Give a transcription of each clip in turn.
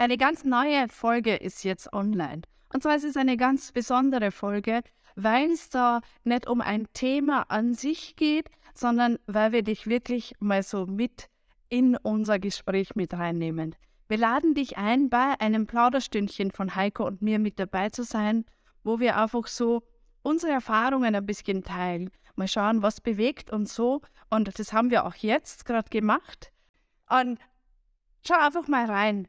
Eine ganz neue Folge ist jetzt online. Und zwar ist es eine ganz besondere Folge, weil es da nicht um ein Thema an sich geht, sondern weil wir dich wirklich mal so mit in unser Gespräch mit reinnehmen. Wir laden dich ein, bei einem Plauderstündchen von Heiko und mir mit dabei zu sein, wo wir einfach so unsere Erfahrungen ein bisschen teilen. Mal schauen, was bewegt uns so. Und das haben wir auch jetzt gerade gemacht. Und schau einfach mal rein.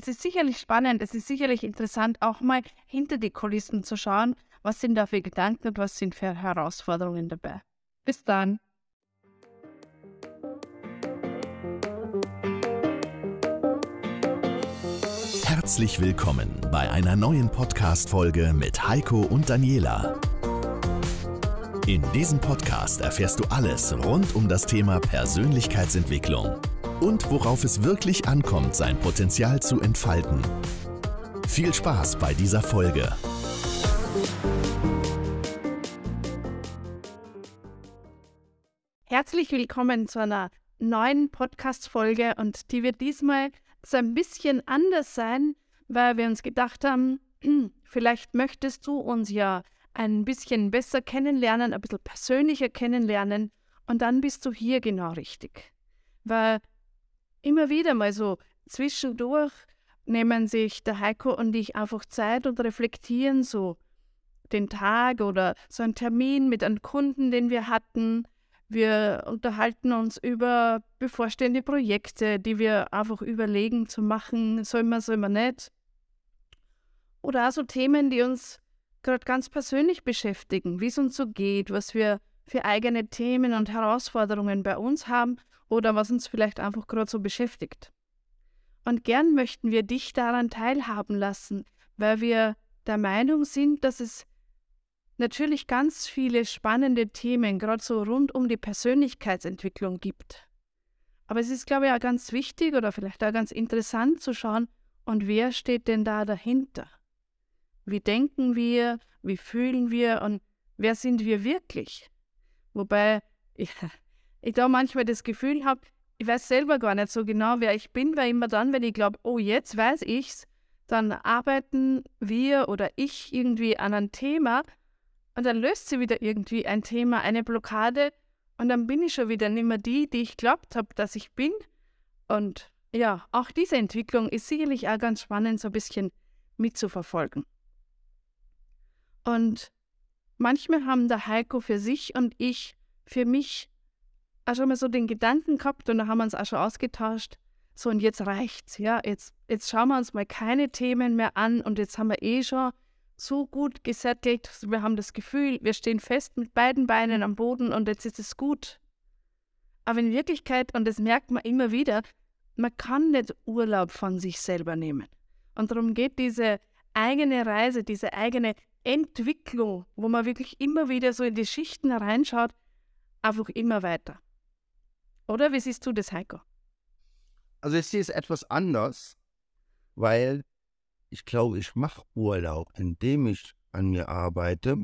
Es ist sicherlich spannend, es ist sicherlich interessant, auch mal hinter die Kulissen zu schauen, was sind da für Gedanken und was sind für Herausforderungen dabei. Bis dann. Herzlich willkommen bei einer neuen Podcast-Folge mit Heiko und Daniela. In diesem Podcast erfährst du alles rund um das Thema Persönlichkeitsentwicklung und worauf es wirklich ankommt, sein Potenzial zu entfalten. Viel Spaß bei dieser Folge. Herzlich willkommen zu einer neuen Podcast-Folge und die wird diesmal so ein bisschen anders sein, weil wir uns gedacht haben, vielleicht möchtest du uns ja ein bisschen besser kennenlernen, ein bisschen persönlicher kennenlernen und dann bist du hier genau richtig. Weil immer wieder mal so zwischendurch nehmen sich der Heiko und ich einfach Zeit und reflektieren so den Tag oder so einen Termin mit einem Kunden, den wir hatten wir unterhalten uns über bevorstehende Projekte, die wir einfach überlegen zu machen, soll man, soll man nicht. Oder auch so Themen, die uns gerade ganz persönlich beschäftigen, wie es uns so geht, was wir für eigene Themen und Herausforderungen bei uns haben oder was uns vielleicht einfach gerade so beschäftigt. Und gern möchten wir dich daran teilhaben lassen, weil wir der Meinung sind, dass es natürlich ganz viele spannende Themen, gerade so rund um die Persönlichkeitsentwicklung gibt. Aber es ist, glaube ich, auch ganz wichtig oder vielleicht auch ganz interessant zu schauen, und wer steht denn da dahinter? Wie denken wir, wie fühlen wir und wer sind wir wirklich? Wobei ich, ich da manchmal das Gefühl habe, ich weiß selber gar nicht so genau, wer ich bin, weil immer dann, wenn ich glaube, oh, jetzt weiß ich's, dann arbeiten wir oder ich irgendwie an einem Thema und dann löst sie wieder irgendwie ein Thema, eine Blockade und dann bin ich schon wieder nicht mehr die, die ich glaubt habe, dass ich bin. Und ja, auch diese Entwicklung ist sicherlich auch ganz spannend, so ein bisschen mitzuverfolgen. Und manchmal haben der Heiko für sich und ich für mich auch schon mal so den Gedanken gehabt und da haben wir uns auch schon ausgetauscht. So, und jetzt reicht's, ja. Jetzt, jetzt schauen wir uns mal keine Themen mehr an und jetzt haben wir eh schon so gut gesättelt. Wir haben das Gefühl, wir stehen fest mit beiden Beinen am Boden und jetzt ist es gut. Aber in Wirklichkeit, und das merkt man immer wieder, man kann nicht Urlaub von sich selber nehmen. Und darum geht diese eigene Reise, diese eigene Entwicklung, wo man wirklich immer wieder so in die Schichten reinschaut, einfach immer weiter. Oder wie siehst du das, Heiko? Also ich sehe es etwas anders, weil ich glaube, ich mache Urlaub, indem ich an mir arbeite,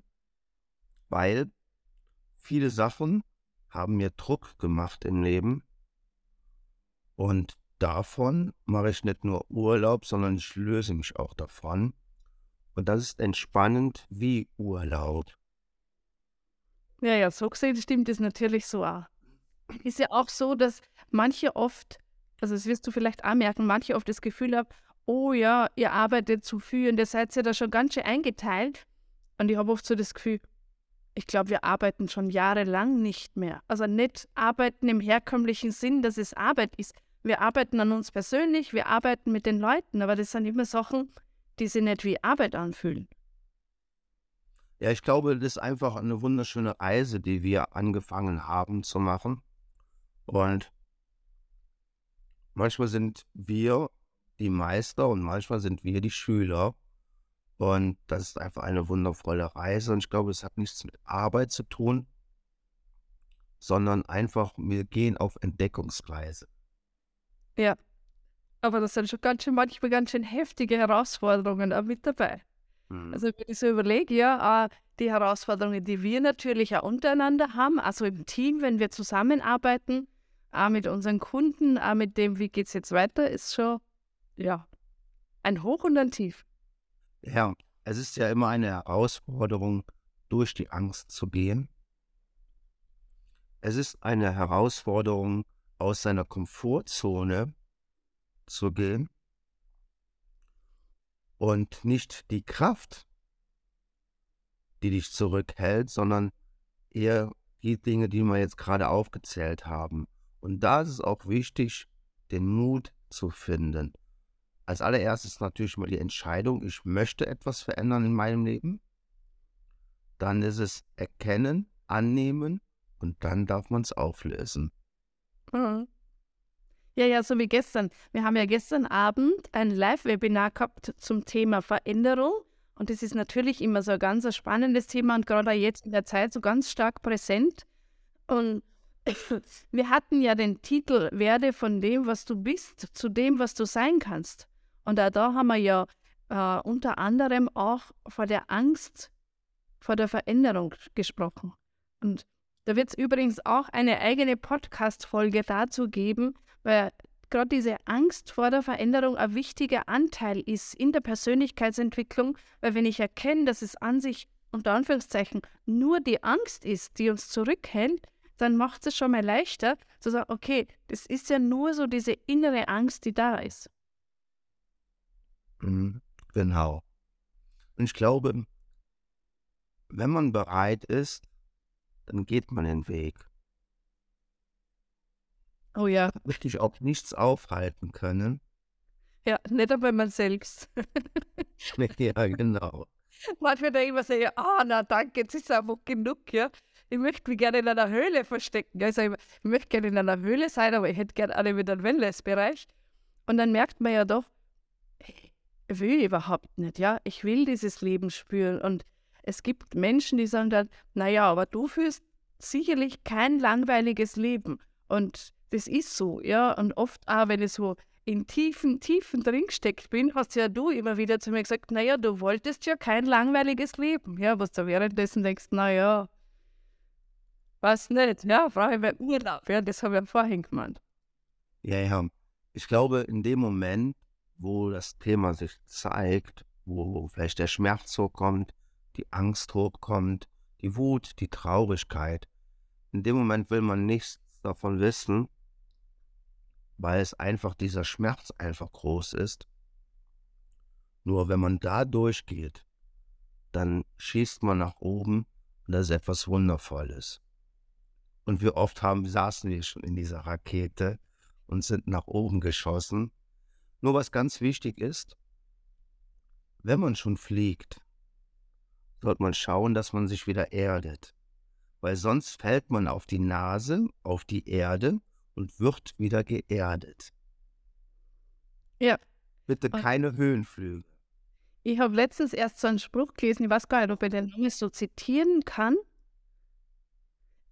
weil viele Sachen haben mir Druck gemacht im Leben und davon mache ich nicht nur Urlaub, sondern ich löse mich auch davon. Und das ist entspannend wie Urlaub. Ja, ja, so gesehen stimmt es natürlich so auch. Ist ja auch so, dass manche oft, also das wirst du vielleicht auch merken, manche oft das Gefühl haben, oh ja, ihr arbeitet zu viel und ihr seid ja da schon ganz schön eingeteilt. Und ich habe oft so das Gefühl, ich glaube, wir arbeiten schon jahrelang nicht mehr. Also nicht arbeiten im herkömmlichen Sinn, dass es Arbeit ist. Wir arbeiten an uns persönlich, wir arbeiten mit den Leuten, aber das sind immer Sachen, die sich nicht wie Arbeit anfühlen. Ja, ich glaube, das ist einfach eine wunderschöne Reise, die wir angefangen haben zu machen. Und manchmal sind wir die Meister und manchmal sind wir die Schüler. Und das ist einfach eine wundervolle Reise. Und ich glaube, es hat nichts mit Arbeit zu tun, sondern einfach, wir gehen auf Entdeckungsreise. Ja, aber das sind schon ganz schön, manchmal ganz schön heftige Herausforderungen auch mit dabei. Mhm. Also wenn ich so überlege, ja, die Herausforderungen, die wir natürlich auch untereinander haben, also im Team, wenn wir zusammenarbeiten, auch mit unseren Kunden, auch mit dem, wie geht es jetzt weiter, ist schon ja, Ein Hoch und ein Tief. Ja, es ist ja immer eine Herausforderung, durch die Angst zu gehen. Es ist eine Herausforderung, aus seiner Komfortzone zu gehen und nicht die Kraft, die dich zurückhält, sondern eher die Dinge, die wir jetzt gerade aufgezählt haben. Und da ist es auch wichtig, den Mut zu finden. Als allererstes natürlich mal die Entscheidung, ich möchte etwas verändern in meinem Leben. Dann ist es erkennen, annehmen und dann darf man es auflösen. Mhm. Ja, ja, so wie gestern. Wir haben ja gestern Abend ein Live-Webinar gehabt zum Thema Veränderung. Und das ist natürlich immer so ein ganz spannendes Thema und gerade jetzt in der Zeit so ganz stark präsent. Und wir hatten ja den Titel Werde von dem, was du bist, zu dem, was du sein kannst. Und auch da haben wir ja äh, unter anderem auch vor der Angst vor der Veränderung gesprochen. Und da wird es übrigens auch eine eigene Podcast-Folge dazu geben, weil gerade diese Angst vor der Veränderung ein wichtiger Anteil ist in der Persönlichkeitsentwicklung, weil wenn ich erkenne, dass es an sich unter Anführungszeichen nur die Angst ist, die uns zurückhält, dann macht es schon mal leichter zu sagen, okay, das ist ja nur so diese innere Angst, die da ist. Mhm, genau. Und ich glaube, wenn man bereit ist, dann geht man den Weg. Oh ja. Wird dich auch nichts aufhalten können. Ja, nicht einmal man selbst. ja, genau. Manchmal denke ich mir so, ah, na danke, jetzt ist einfach genug, ja. Ich möchte mich gerne in einer Höhle verstecken. Also ich, ich möchte gerne in einer Höhle sein, aber ich hätte gerne alle wieder einen Wellnessbereich. Und dann merkt man ja doch, ich will überhaupt nicht, ja. Ich will dieses Leben spüren. Und es gibt Menschen, die sagen dann, naja, aber du führst sicherlich kein langweiliges Leben. Und das ist so, ja. Und oft auch, wenn ich so in tiefen, tiefen drin gesteckt bin, hast ja du immer wieder zu mir gesagt, naja, du wolltest ja kein langweiliges Leben. Ja, was du währenddessen denkst, naja, was nicht, ja, ich mir Urlaub. Ja, das habe ich vorhin gemeint. Ja, ja. Ich glaube, in dem Moment, wo das Thema sich zeigt, wo vielleicht der Schmerz hochkommt, die Angst hochkommt, die Wut, die Traurigkeit, in dem Moment will man nichts davon wissen, weil es einfach dieser Schmerz einfach groß ist. Nur wenn man da durchgeht, dann schießt man nach oben und das ist etwas Wundervolles. Und wie oft haben, saßen wir schon in dieser Rakete und sind nach oben geschossen. Nur was ganz wichtig ist, wenn man schon fliegt, sollte man schauen, dass man sich wieder erdet. Weil sonst fällt man auf die Nase, auf die Erde und wird wieder geerdet. Ja. Bitte keine Höhenflüge. Ich habe letztens erst so einen Spruch gelesen, ich weiß gar nicht, ob ich den so zitieren kann.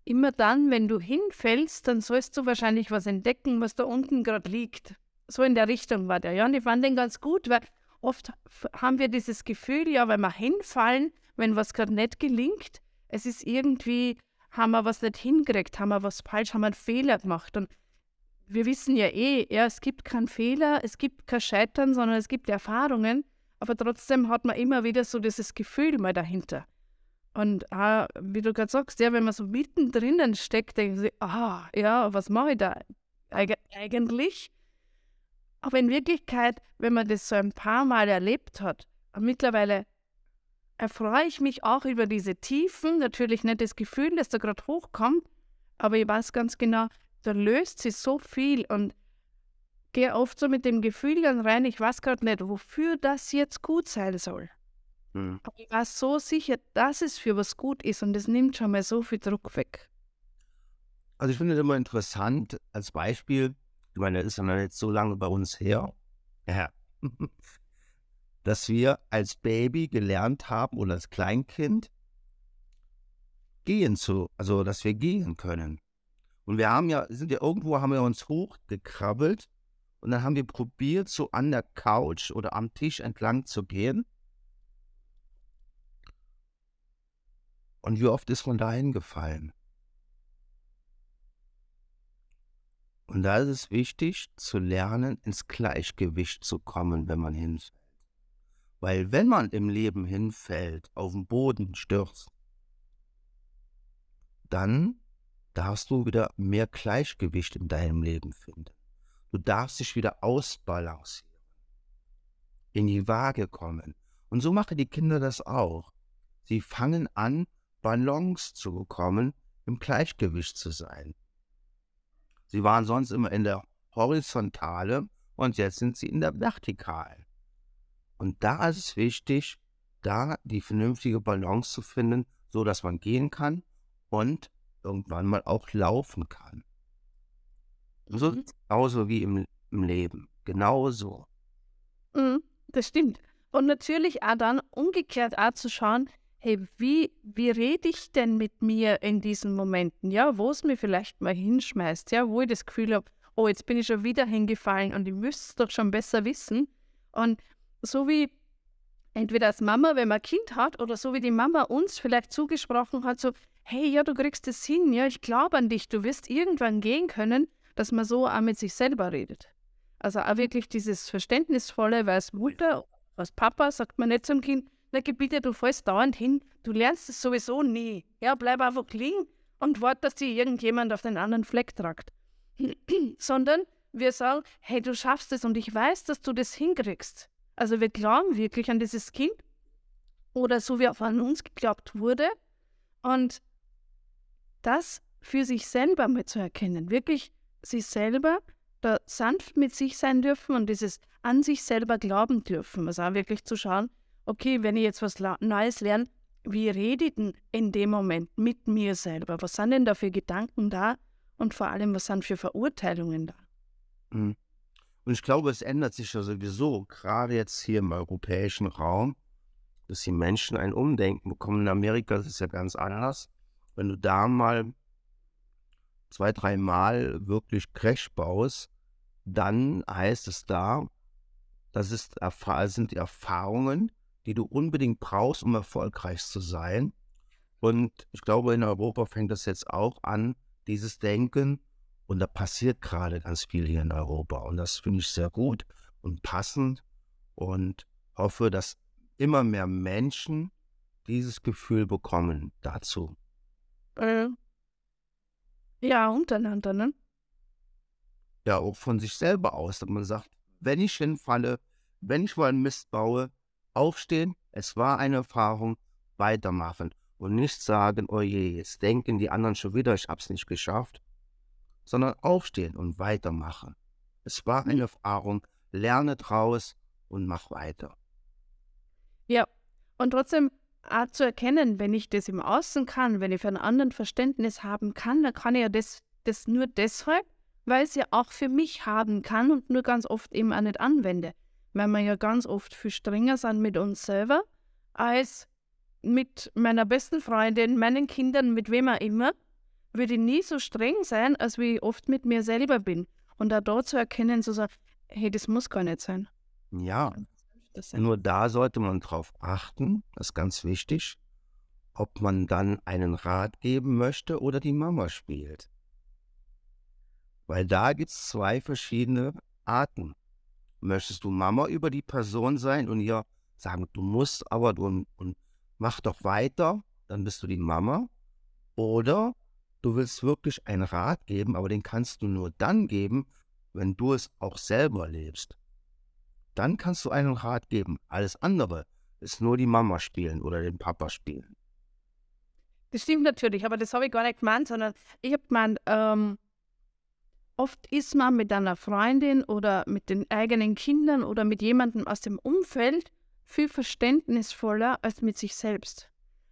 Immer dann, wenn du hinfällst, dann sollst du wahrscheinlich was entdecken, was da unten gerade liegt. So in der Richtung war der. Ja, und ich fand den ganz gut, weil oft haben wir dieses Gefühl, ja, wenn wir hinfallen, wenn was gerade nicht gelingt, es ist irgendwie haben wir was nicht hingekriegt, haben wir was falsch, haben wir einen Fehler gemacht. Und wir wissen ja eh, ja, es gibt keinen Fehler, es gibt kein Scheitern, sondern es gibt Erfahrungen, aber trotzdem hat man immer wieder so dieses Gefühl mal dahinter. Und ah, wie du gerade sagst, ja, wenn man so mittendrin steckt, denken sie, ah, ja, was mache ich da Eig eigentlich? Aber in Wirklichkeit, wenn man das so ein paar Mal erlebt hat, und mittlerweile erfreue ich mich auch über diese Tiefen, natürlich nicht das Gefühl, das da gerade hochkommt, aber ich weiß ganz genau, da löst sich so viel und gehe oft so mit dem Gefühl dann rein, ich weiß gerade nicht, wofür das jetzt gut sein soll. Mhm. Aber ich war so sicher, dass es für was gut ist und es nimmt schon mal so viel Druck weg. Also ich finde es immer interessant, als Beispiel, ich meine, das ist ja noch nicht so lange bei uns her, ja, dass wir als Baby gelernt haben oder als Kleinkind gehen zu, also dass wir gehen können. Und wir haben ja, sind ja irgendwo, haben wir uns hochgekrabbelt und dann haben wir probiert, so an der Couch oder am Tisch entlang zu gehen. Und wie oft ist man da hingefallen? Und da ist es wichtig zu lernen, ins Gleichgewicht zu kommen, wenn man hinfällt. Weil wenn man im Leben hinfällt, auf den Boden stürzt, dann darfst du wieder mehr Gleichgewicht in deinem Leben finden. Du darfst dich wieder ausbalancieren, in die Waage kommen. Und so machen die Kinder das auch. Sie fangen an, Balance zu bekommen, im Gleichgewicht zu sein. Sie waren sonst immer in der Horizontale und jetzt sind sie in der Vertikalen. Und da ist es wichtig, da die vernünftige Balance zu finden, so dass man gehen kann und irgendwann mal auch laufen kann. So mhm. genauso wie im, im Leben. Genauso. Mhm, das stimmt. Und natürlich auch dann umgekehrt auch zu schauen, hey, wie, wie rede ich denn mit mir in diesen Momenten? Ja, wo es mir vielleicht mal hinschmeißt, ja, wo ich das Gefühl habe, oh, jetzt bin ich schon wieder hingefallen und ich müsste es doch schon besser wissen. Und so wie entweder als Mama, wenn man ein Kind hat, oder so wie die Mama uns vielleicht zugesprochen hat, so, hey, ja, du kriegst es hin, ja, ich glaube an dich, du wirst irgendwann gehen können, dass man so auch mit sich selber redet. Also auch wirklich dieses Verständnisvolle, weil als Mutter, als Papa sagt man nicht zum Kind, na bitte, du fällst dauernd hin, du lernst es sowieso nie. Ja, bleib einfach liegen und wart, dass dir irgendjemand auf den anderen Fleck tragt. Sondern wir sagen, hey, du schaffst es und ich weiß, dass du das hinkriegst. Also wir glauben wirklich an dieses Kind oder so wie auch an uns geglaubt wurde. Und das für sich selber mal zu erkennen, wirklich sich selber da sanft mit sich sein dürfen und dieses an sich selber glauben dürfen. Also auch wirklich zu schauen, okay, wenn ich jetzt was Neues lerne, wie rede ich denn in dem Moment mit mir selber? Was sind denn da für Gedanken da? Und vor allem, was sind für Verurteilungen da? Mhm. Und ich glaube, es ändert sich ja sowieso, gerade jetzt hier im europäischen Raum, dass die Menschen ein Umdenken bekommen. In Amerika ist es ja ganz anders. Wenn du da mal zwei, dreimal wirklich Crash baust, dann heißt es da, das ist, sind die Erfahrungen, die du unbedingt brauchst, um erfolgreich zu sein. Und ich glaube, in Europa fängt das jetzt auch an, dieses Denken. Und da passiert gerade ganz viel hier in Europa. Und das finde ich sehr gut und passend. Und hoffe, dass immer mehr Menschen dieses Gefühl bekommen dazu. Äh, ja, untereinander, ne? Ja, auch von sich selber aus, dass man sagt, wenn ich hinfalle, wenn ich mal einen Mist baue, aufstehen, es war eine Erfahrung, weitermachen und nicht sagen, oh je, jetzt denken die anderen schon wieder, ich hab's nicht geschafft, sondern aufstehen und weitermachen. Es war eine Erfahrung, lerne draus und mach weiter. Ja, und trotzdem auch zu erkennen, wenn ich das im Außen kann, wenn ich für einen anderen Verständnis haben kann, dann kann ich ja das, das nur deshalb, weil ich es ja auch für mich haben kann und nur ganz oft eben auch nicht anwende weil wir ja ganz oft viel strenger sind mit uns selber als mit meiner besten Freundin, meinen Kindern, mit wem auch immer, würde ich nie so streng sein, als wie ich oft mit mir selber bin. Und auch da zu erkennen, zu sagen, hey, das muss gar nicht sein. Ja, nur da sollte man drauf achten, das ist ganz wichtig, ob man dann einen Rat geben möchte oder die Mama spielt. Weil da gibt es zwei verschiedene Arten. Möchtest du Mama über die Person sein und ihr sagen, du musst aber und, und mach doch weiter, dann bist du die Mama. Oder du willst wirklich einen Rat geben, aber den kannst du nur dann geben, wenn du es auch selber lebst. Dann kannst du einen Rat geben. Alles andere ist nur die Mama spielen oder den Papa spielen. Das stimmt natürlich, aber das habe ich gar nicht gemeint, sondern ich habe gemeint, ähm, Oft ist man mit einer Freundin oder mit den eigenen Kindern oder mit jemandem aus dem Umfeld viel verständnisvoller als mit sich selbst.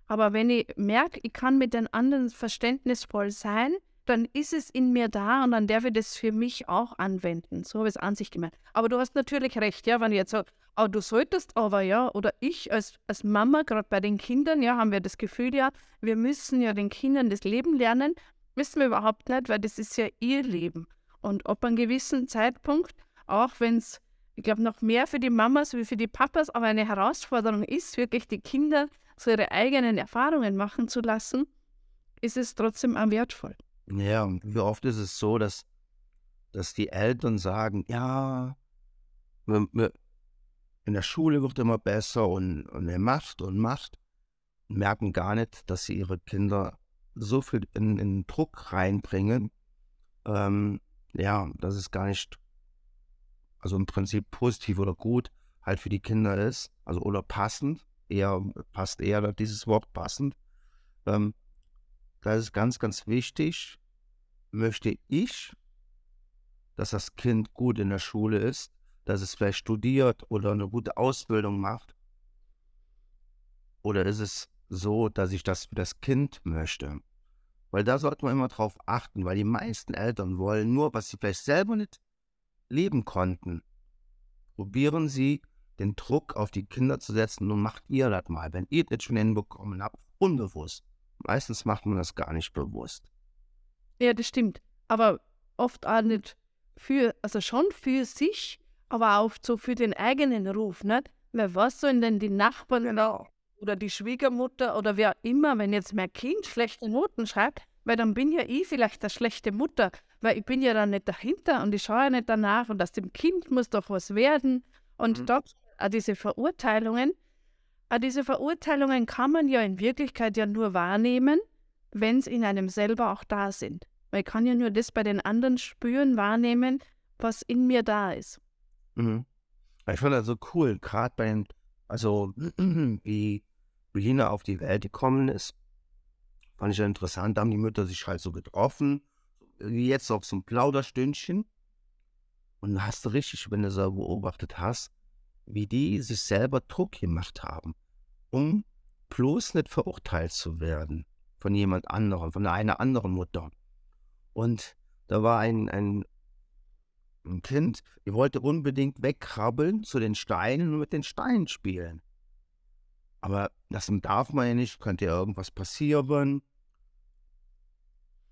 Aber wenn ich merke, ich kann mit den anderen verständnisvoll sein, dann ist es in mir da und dann darf ich das für mich auch anwenden. So habe ich es an sich gemeint. Aber du hast natürlich recht, ja, wenn ich jetzt sage, oh, du solltest aber ja, oder ich als, als Mama, gerade bei den Kindern, ja, haben wir das Gefühl, ja, wir müssen ja den Kindern das Leben lernen. Müssen wir überhaupt nicht, weil das ist ja ihr Leben. Und ab einem gewissen Zeitpunkt, auch wenn es, ich glaube, noch mehr für die Mamas wie für die Papas, aber eine Herausforderung ist, wirklich die Kinder so ihre eigenen Erfahrungen machen zu lassen, ist es trotzdem auch wertvoll. Ja, und wie oft ist es so, dass dass die Eltern sagen, ja, wir, wir, in der Schule wird immer besser und, und er macht und macht, merken gar nicht, dass sie ihre Kinder so viel in, in Druck reinbringen, ähm, ja, dass es gar nicht, also im Prinzip positiv oder gut halt für die Kinder ist, also oder passend, eher passt eher dieses Wort passend. Ähm, da ist ganz, ganz wichtig, möchte ich, dass das Kind gut in der Schule ist, dass es vielleicht studiert oder eine gute Ausbildung macht? Oder ist es so, dass ich das für das Kind möchte? Weil da sollte man immer drauf achten, weil die meisten Eltern wollen nur, was sie vielleicht selber nicht leben konnten. Probieren sie, den Druck auf die Kinder zu setzen, nun macht ihr das mal, wenn ihr das schon hinbekommen habt, unbewusst. Meistens macht man das gar nicht bewusst. Ja, das stimmt. Aber oft auch nicht für, also schon für sich, aber auch so für den eigenen Ruf, nicht? Weil was sollen denn die Nachbarn genau. Oder die Schwiegermutter oder wer immer, wenn jetzt mein Kind schlechte Noten schreibt, weil dann bin ja ich vielleicht eine schlechte Mutter, weil ich bin ja dann nicht dahinter und ich schaue ja nicht danach und aus dem Kind muss doch was werden. Und mhm. da auch diese Verurteilungen, auch diese Verurteilungen kann man ja in Wirklichkeit ja nur wahrnehmen, wenn es in einem selber auch da sind. Weil ich kann ja nur das bei den anderen spüren, wahrnehmen, was in mir da ist. Mhm. Ich fand das so cool, gerade bei den, also wie Regina auf die Welt gekommen ist, fand ich ja interessant. Da haben die Mütter sich halt so getroffen, wie jetzt auf so ein Plauderstündchen. Und dann hast du richtig, wenn du so beobachtet hast, wie die sich selber Druck gemacht haben, um bloß nicht verurteilt zu werden von jemand anderem, von einer anderen Mutter. Und da war ein, ein ein Kind, die wollte unbedingt wegkrabbeln zu den Steinen und mit den Steinen spielen. Aber das darf man ja nicht, könnte ja irgendwas passieren.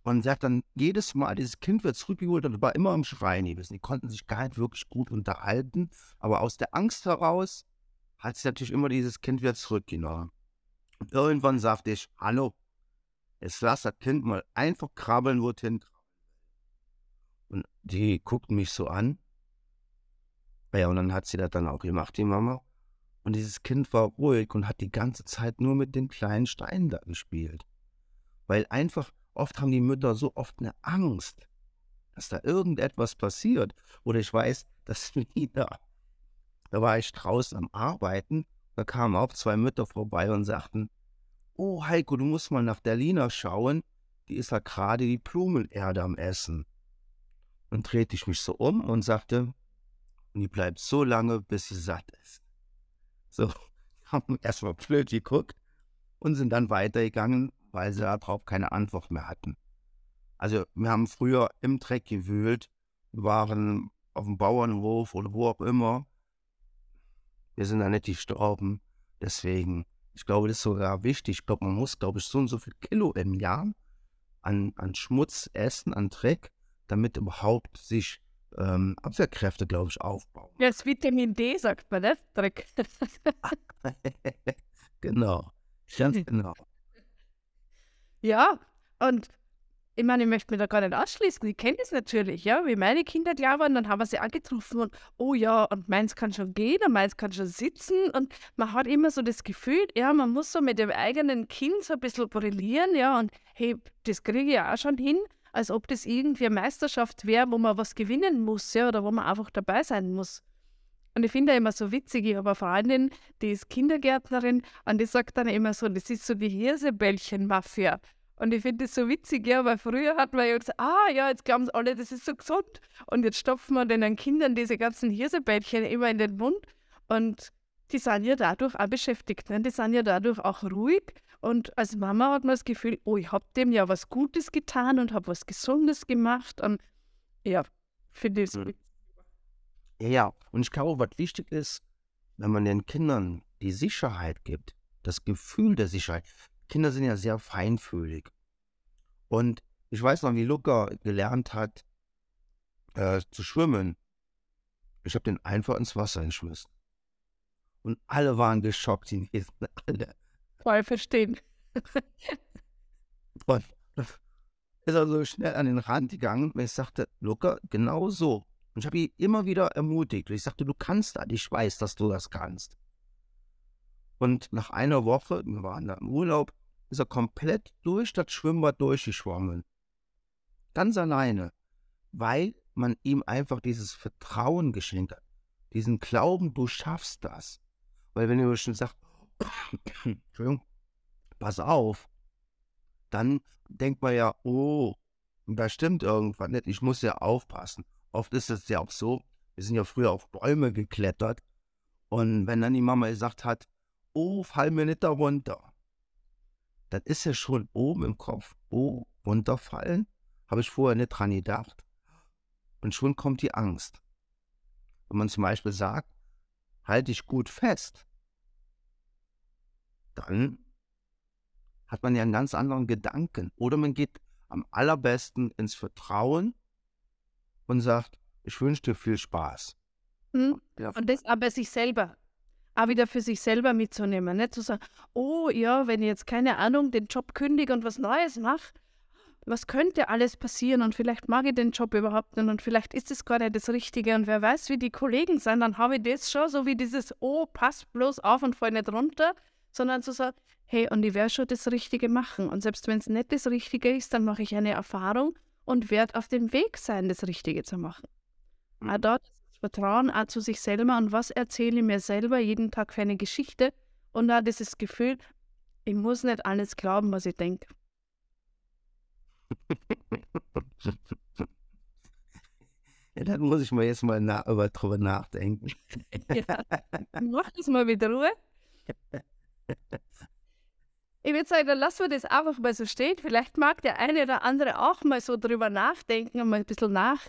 Und hat dann jedes Mal, dieses Kind wird zurückgeholt und war immer am Schreien gewesen. Die konnten sich gar nicht wirklich gut unterhalten, aber aus der Angst heraus hat sie natürlich immer dieses Kind wieder zurückgenommen. Und irgendwann sagte ich, hallo, jetzt lass das Kind mal einfach krabbeln, wohin krabbeln. Und die guckten mich so an. Ja, und dann hat sie das dann auch gemacht, die Mama. Und dieses Kind war ruhig und hat die ganze Zeit nur mit den kleinen Steinen da gespielt. Weil einfach, oft haben die Mütter so oft eine Angst, dass da irgendetwas passiert. Oder ich weiß, dass wieder, da war ich draußen am Arbeiten, da kamen auch zwei Mütter vorbei und sagten, oh Heiko, du musst mal nach der Lina schauen, die ist da gerade die Blumenerde am Essen. Dann drehte ich mich so um und sagte, und die bleibt so lange, bis sie satt ist. So, haben erstmal blöd geguckt und sind dann weitergegangen, weil sie darauf keine Antwort mehr hatten. Also wir haben früher im Dreck gewühlt, waren auf dem Bauernhof oder wo auch immer. Wir sind da nicht gestorben. Deswegen, ich glaube, das ist sogar wichtig. Ich glaube, man muss, glaube ich, so und so viel Kilo im Jahr an, an Schmutz essen, an Dreck, damit überhaupt sich ähm, Abwehrkräfte, glaube ich, aufbauen. Ja, das Vitamin D sagt man, ne? Dreck. genau, ganz genau. Ja, und ich meine, ich möchte mir da gar nicht ausschließen. Ich kenne das natürlich, ja. Wie meine Kinder da waren, dann haben wir sie angetroffen und oh ja, und meins kann schon gehen und meins kann schon sitzen. Und man hat immer so das Gefühl, ja, man muss so mit dem eigenen Kind so ein bisschen brillieren, ja, und hey, das kriege ich auch schon hin als ob das irgendwie eine Meisterschaft wäre, wo man was gewinnen muss, ja, oder wo man einfach dabei sein muss. Und ich finde immer so witzig, ich habe eine Freundin, die ist Kindergärtnerin und die sagt dann immer so, das ist so die Hirsebällchen-Mafia. Und ich finde das so witzig, ja, weil früher hat man ja gesagt, ah ja, jetzt glauben sie alle, das ist so gesund. Und jetzt stopfen wir den Kindern diese ganzen Hirsebällchen immer in den Mund. Und die sind ja dadurch auch beschäftigt. Ne? Die sind ja dadurch auch ruhig und als Mama hat man das Gefühl, oh, ich habe dem ja was Gutes getan und habe was Gesundes gemacht. Und ja, finde ich es mhm. Ja, ja. Und ich glaube, was wichtig ist, wenn man den Kindern die Sicherheit gibt, das Gefühl der Sicherheit. Kinder sind ja sehr feinfühlig. Und ich weiß noch, wie Luca gelernt hat äh, zu schwimmen. Ich habe den einfach ins Wasser geschmissen. Und alle waren geschockt, die alle voll verstehen. Und ist er so schnell an den Rand gegangen und ich sagte, Luca, genau so. Und ich habe ihn immer wieder ermutigt. Ich sagte, du kannst das, ich weiß, dass du das kannst. Und nach einer Woche, wir waren da im Urlaub, ist er komplett durch das Schwimmbad durchgeschwommen. Ganz alleine, weil man ihm einfach dieses Vertrauen geschenkt hat. Diesen Glauben, du schaffst das. Weil wenn ihr schon sagt, Entschuldigung, pass auf, dann denkt man ja, oh, da stimmt irgendwas nicht, ich muss ja aufpassen. Oft ist es ja auch so, wir sind ja früher auf Bäume geklettert und wenn dann die Mama gesagt hat, oh, fall mir nicht da runter, dann ist ja schon oben im Kopf, oh, runterfallen, habe ich vorher nicht dran gedacht. Und schon kommt die Angst. Wenn man zum Beispiel sagt, halte ich gut fest, dann hat man ja einen ganz anderen Gedanken. Oder man geht am allerbesten ins Vertrauen und sagt, ich wünsche dir viel Spaß. Hm? Und das aber sich selber, auch wieder für sich selber mitzunehmen. Nicht zu sagen, oh ja, wenn ich jetzt keine Ahnung den Job kündige und was Neues mache, was könnte alles passieren und vielleicht mag ich den Job überhaupt nicht und vielleicht ist es gar nicht das Richtige und wer weiß, wie die Kollegen sind, dann habe ich das schon, so wie dieses, oh, pass bloß auf und fall nicht runter, sondern zu sagen, hey, und ich werde schon das Richtige machen. Und selbst wenn es nicht das Richtige ist, dann mache ich eine Erfahrung und werde auf dem Weg sein, das Richtige zu machen. Mhm. Auch dort das Vertrauen auch zu sich selber und was erzähle ich mir selber jeden Tag für eine Geschichte und auch dieses Gefühl, ich muss nicht alles glauben, was ich denke. Ja, dann muss ich mal jetzt mal na drüber nachdenken. ja, mach das mal mit Ruhe. Ich würde sagen, dann lassen wir das einfach mal so stehen. Vielleicht mag der eine oder andere auch mal so drüber nachdenken und mal ein bisschen nach,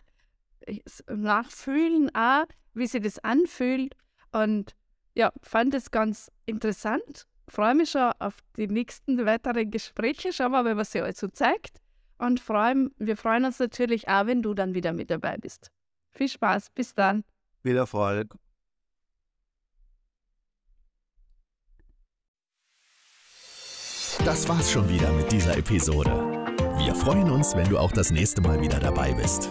nachfühlen, auch, wie sich das anfühlt. Und ja, fand es ganz interessant. Freue mich schon auf die nächsten weiteren Gespräche. Schauen wir mal, was sie euch so zeigt. Und freuen, wir freuen uns natürlich auch, wenn du dann wieder mit dabei bist. Viel Spaß. Bis dann. Viel Erfolg. Das war's schon wieder mit dieser Episode. Wir freuen uns, wenn du auch das nächste Mal wieder dabei bist.